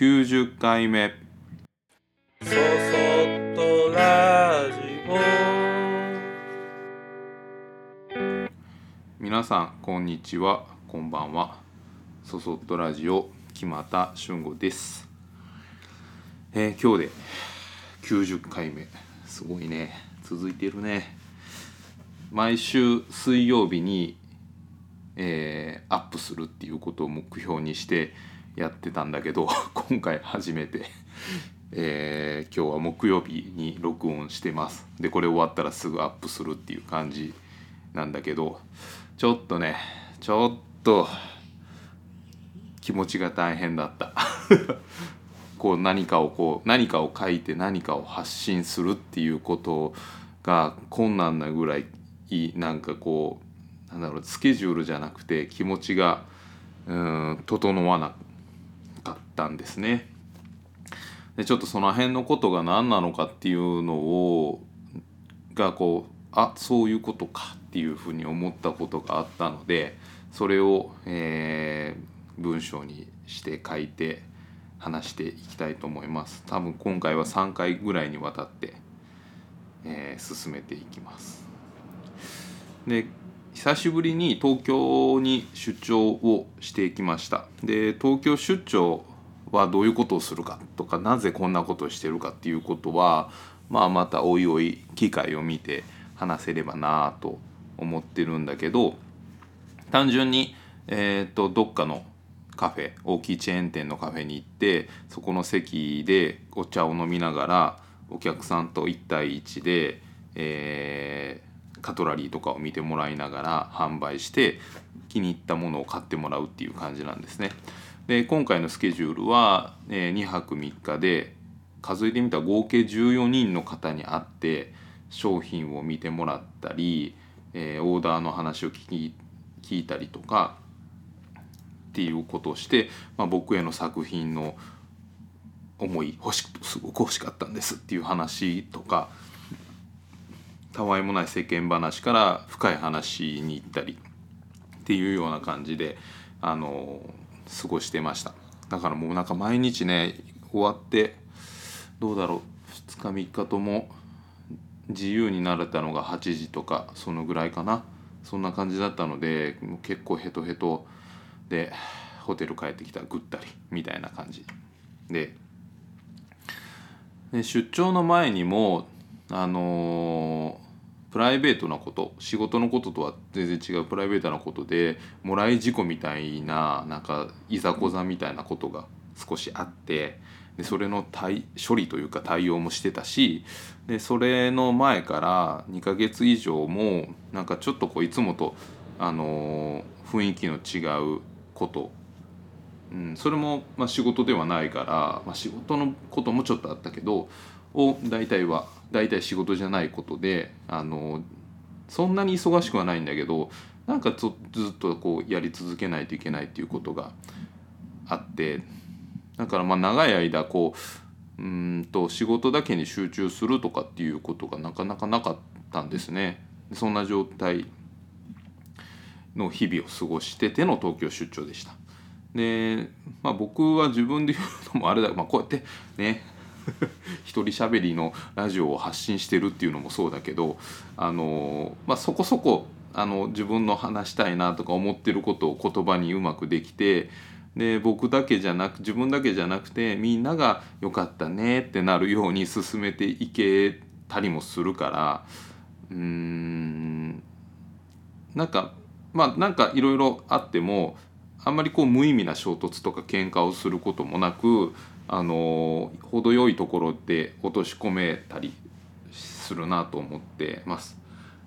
90回目。そそっとラジ皆さんこんにちは。こんばんは。そそっとラジオ木又俊吾です、えー今日で90回目。すごいね。続いてるね。毎週水曜日に、えーアップするっていうことを目標にしてやってたんだけど 今回初めて、えー今日は木曜日に録音してます。でこれ終わったらすぐアップするっていう感じなんだけどちょっとねちょっと気持ちが大変だった。こう何かをこう何かを書いて何かを発信するっていうことが困難なぐらいなんかこうなんだろうスケジュールじゃなくて気持ちがうん整わなかったんですね。でちょっとその辺のことが何なのかっていうのをがこうあそういうことかっていうふうに思ったことがあったのでそれを、えー文章にして書いて話していきたいと思います。多分今回は3回ぐらいにわたって、えー進めていきます。で久しぶりに東京に出張をしてきました。で東京出張はどういうことをするかとかなぜこんなことをしてるかっていうことはまあまたおいおい機会を見て話せればなと思ってるんだけど単純に、えー、とどっかのカフェ大きいチェーン店のカフェに行ってそこの席でお茶を飲みながらお客さんと1対1で、えーカトラリーとかを見てもらいながら販売して気に入ったものを買ってもらうっていう感じなんですね。で今回のスケジュールは、え2泊3日で数えてみたら合計14人の方に会って商品を見てもらったり、えーオーダーの話を聞き聞いたりとかっていうことをして、まあ、僕への作品の思い欲しくすごく欲しかったんですっていう話とかたわいもない世間話から深い話に行ったりっていうような感じであの過ごしてました。だからもうなんか毎日ね終わってどうだろう2日3日とも自由になれたのが8時とかそのぐらいかな。そんな感じだったので結構ヘトヘトでホテル帰ってきたらぐったりみたいな感じ。でで出張の前にもあのープライベートなこと仕事のこととは全然違うプライベートなことでもらい事故みたいななんかいざこざみたいなことが少しあってでそれの対処理というか対応もしてたしでそれの前から2ヶ月以上もなんかちょっとこういつもと、あのー雰囲気の違うことうん、それも、まあ、仕事ではないから、まあ、仕事のこともちょっとあったけどを大体は大体仕事じゃないことであのそんなに忙しくはないんだけどなんかずずっとこうやり続けないといけないっていうことがあってだからまあ長い間こううんと仕事だけに集中するとかっていうことがなかなかなかったんですね。そんな状態の日々を過ごしてての東京出張でした。で、まあ、僕は自分で言うのもあれだ、まあ、こうやってね 一人喋りのラジオを発信してるっていうのもそうだけどあの、まあ、そこそこあの自分の話したいなとか思ってることを言葉にうまくできてで僕だけじゃなく自分だけじゃなくてみんなが「よかったね」ってなるように進めていけたりもするからうーんなんかまあなんかいろいろあってもあんまりこう無意味な衝突とか喧嘩をすることもなくあの程よいところで落とし込めたりするなと思ってます。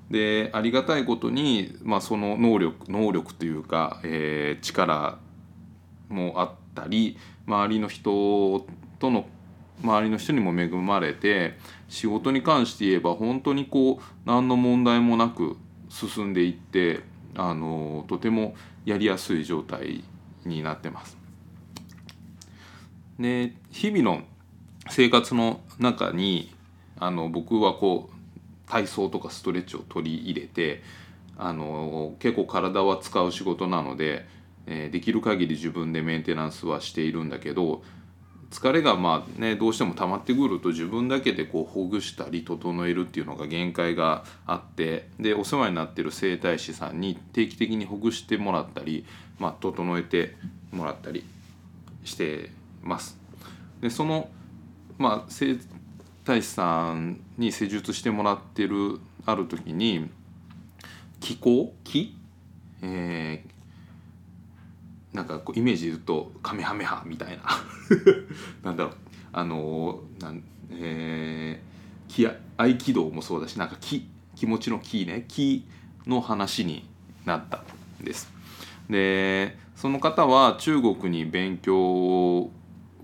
でありがたいことに、まあ、その能力能力というか、えー力もあったり周りの人との周りの人にも恵まれて仕事に関して言えば本当にこう何の問題もなく進んでいってあのとてもやりやすい状態になってます。で日々の生活の中にあの僕はこう体操とかストレッチを取り入れてあの結構体は使う仕事なので、えーできる限り自分でメンテナンスはしているんだけど疲れがまあねどうしても溜まってくると自分だけでこうほぐしたり整えるっていうのが限界があってでお世話になってる整体師さんに定期的にほぐしてもらったり、まあ、整えてもらったりしてます。でそのまあ整体師さんに施術してもらってるある時に気候？気、えーなんかこうイメージで言うとカメハメハみたいな。なんだろう。あのーなんえー気や合気道もそうだしなんか気気持ちの気ね。気の話になったんです。でその方は中国に勉強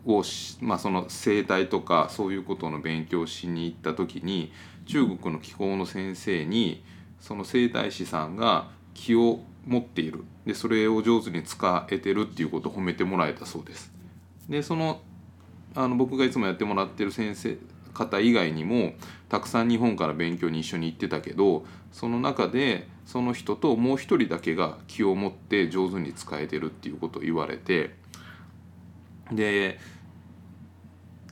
をし、まあ、その生態とかそういうことの勉強しに行った時に中国の気候の先生にその整体師さんが気を持っているでそれを上手に使えてるっていうことを褒めてもらえたそうです。でそのあの僕がいつもやってもらってる先生方以外にもたくさん日本から勉強に一緒に行ってたけどその中でその人ともう一人だけが気を持って上手に使えてるっていうことを言われてで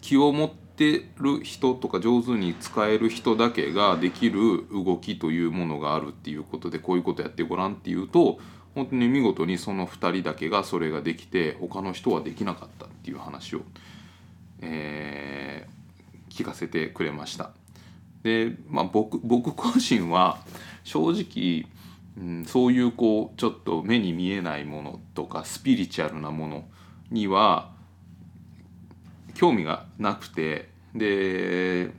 気を持ってってる人とか上手に使える人だけができる動きというものがあるっていうことでこういうことやってごらんっていうと本当に見事にその2人だけがそれができて他の人はできなかったっていう話を、えー聞かせてくれました。で、まあ、僕僕個人は正直、うん、そういうこうちょっと目に見えないものとかスピリチュアルなものには興味がなくてで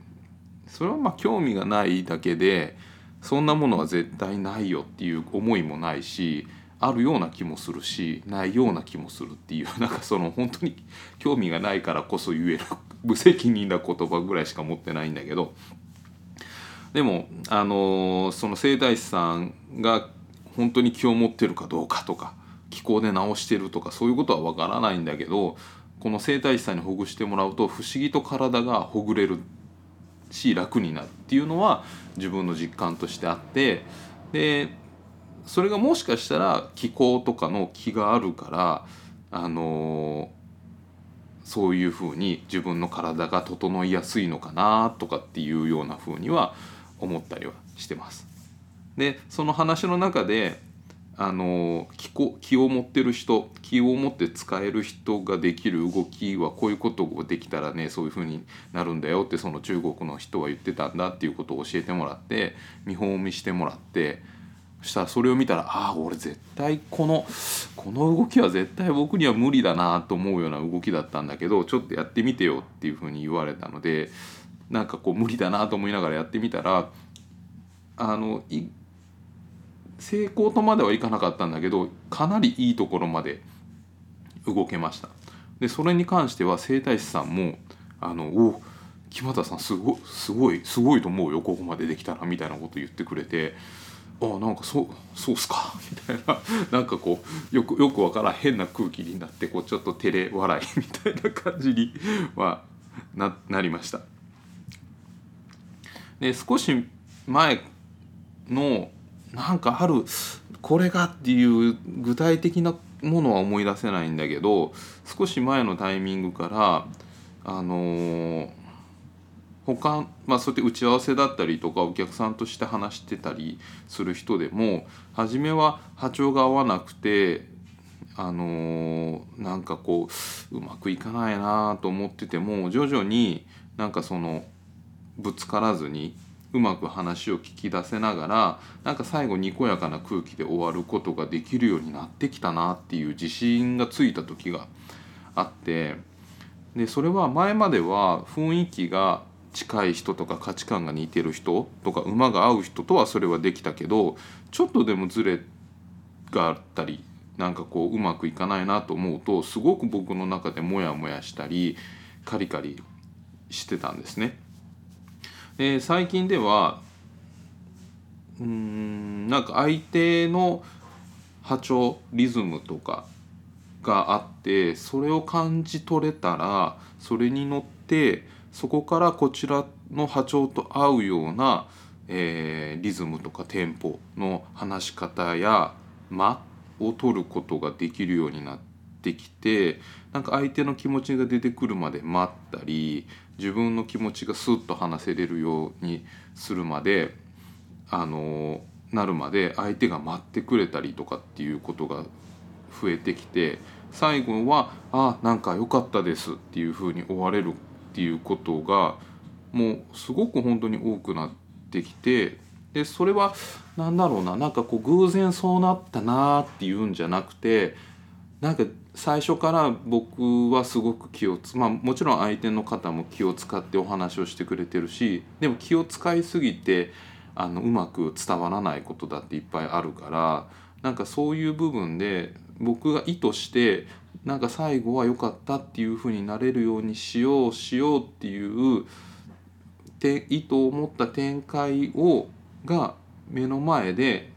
それはまあ興味がないだけでそんなものは絶対ないよっていう思いもないしあるような気もするしないような気もするっていう なんかその本当に興味がないからこそ言える無責任な言葉ぐらいしか持ってないんだけど。でもあのその整体師さんが本当に気を持ってるかどうかとか気候で治してるとかそういうことはわからないんだけどこの整体師さんにほぐしてもらうと不思議と体がほぐれるし楽になるっていうのは自分の実感としてあってでそれがもしかしたら気候とかの気があるからあのそういうふうに自分の体が整いやすいのかなとかっていうようなふうには思ったりはしてます。でその話の中であの気気を持ってる人気を持って使える人ができる動きはこういうことができたらねそういうふうになるんだよってその中国の人は言ってたんだっていうことを教えてもらって見本を見してもらってそしたらそれを見たらああ俺絶対このこの動きは絶対僕には無理だなと思うような動きだったんだけどちょっとやってみてよっていうふうに言われたのでなんかこう無理だなと思いながらやってみたらあのい成功とまではいかなかったんだけどかなりいいところまで動けました。でそれに関しては整体師さんも「あのお木俣さんすごすごいすごいと思うよここまでできたら」みたいなこと言ってくれて「あなんかそうそうっすか」みたいな。なんかこうよくよくわからん変な空気になってこうちょっと照れ笑い みたいな感じにはななりました。で少し前のなんかあるこれがっていう具体的なものは思い出せないんだけど少し前のタイミングからあのー他まあそうやって打ち合わせだったりとかお客さんとして話してたりする人でも初めは波長が合わなくてあのーなんかこううまくいかないなと思ってても徐々になんかそのぶつからずにうまく話を聞き出せながらなんか最後にこやかな空気で終わることができるようになってきたなっていう自信がついた時があってでそれは前までは雰囲気が近い人とか価値観が似てる人とか馬が合う人とはそれはできたけどちょっとでもズレがあったりなんかこううまくいかないなと思うとすごく僕の中でモヤモヤしたりカリカリしてたんですね。で最近ではうんなんか相手の波長リズムとかがあってそれを感じ取れたらそれに乗ってそこからこちらの波長と合うような、えーリズムとかテンポの話し方や間を取ることができるようになってってきてなんか相手の気持ちが出てくるまで待ったり自分の気持ちがスッと話せれるようにするまであのなるまで相手が待ってくれたりとかっていうことが増えてきて最後は「あなんか良かったです」っていうふうに終われるっていうことがもうすごく本当に多くなってきてでそれは何だろうななんかこう偶然そうなったなっていうんじゃなくてなんか最初から僕はすごく気をつまあもちろん相手の方も気を使ってお話をしてくれてるしでも気を使いすぎてあのうまく伝わらないことだっていっぱいあるからなんかそういう部分で僕が意図してなんか最後は良かったっていうふうになれるようにしようしようっていう意図を持った展開をが目の前で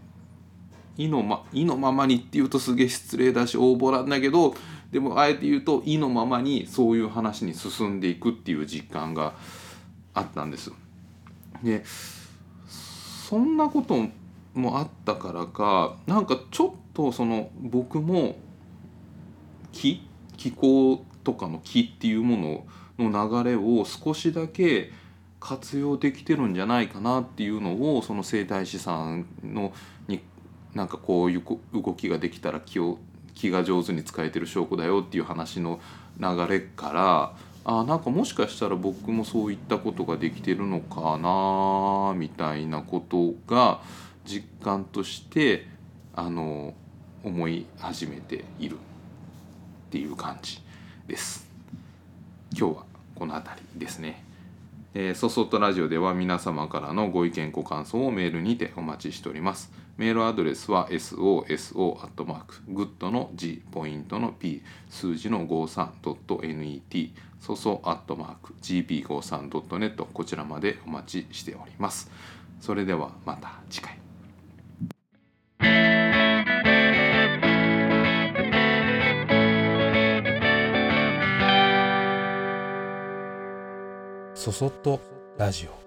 意のま意のままにっていうとすげえ失礼だし大ボラんだけどでもあえて言うと意のままにそういう話に進んでいくっていう実感があったんです。でそんなこともあったからかなんかちょっとその僕も気気候とかの気っていうものの流れを少しだけ活用できてるんじゃないかなっていうのをその生態師さんのになんかこういう動きができたら気を気が上手に使えてる証拠だよっていう話の流れからあなんかもしかしたら僕もそういったことができてるのかなみたいなことが実感としてあの思い始めているっていう感じです。今日はこの辺りですね。えー、そそっとラジオでは皆様からのご意見ご感想をメールにてお待ちしております。メールアドレスは soso.good の G ポイントの P 数字の 53.net そそ .gp53.net こちらまでお待ちしております。それではまた次回。そそっとラジオ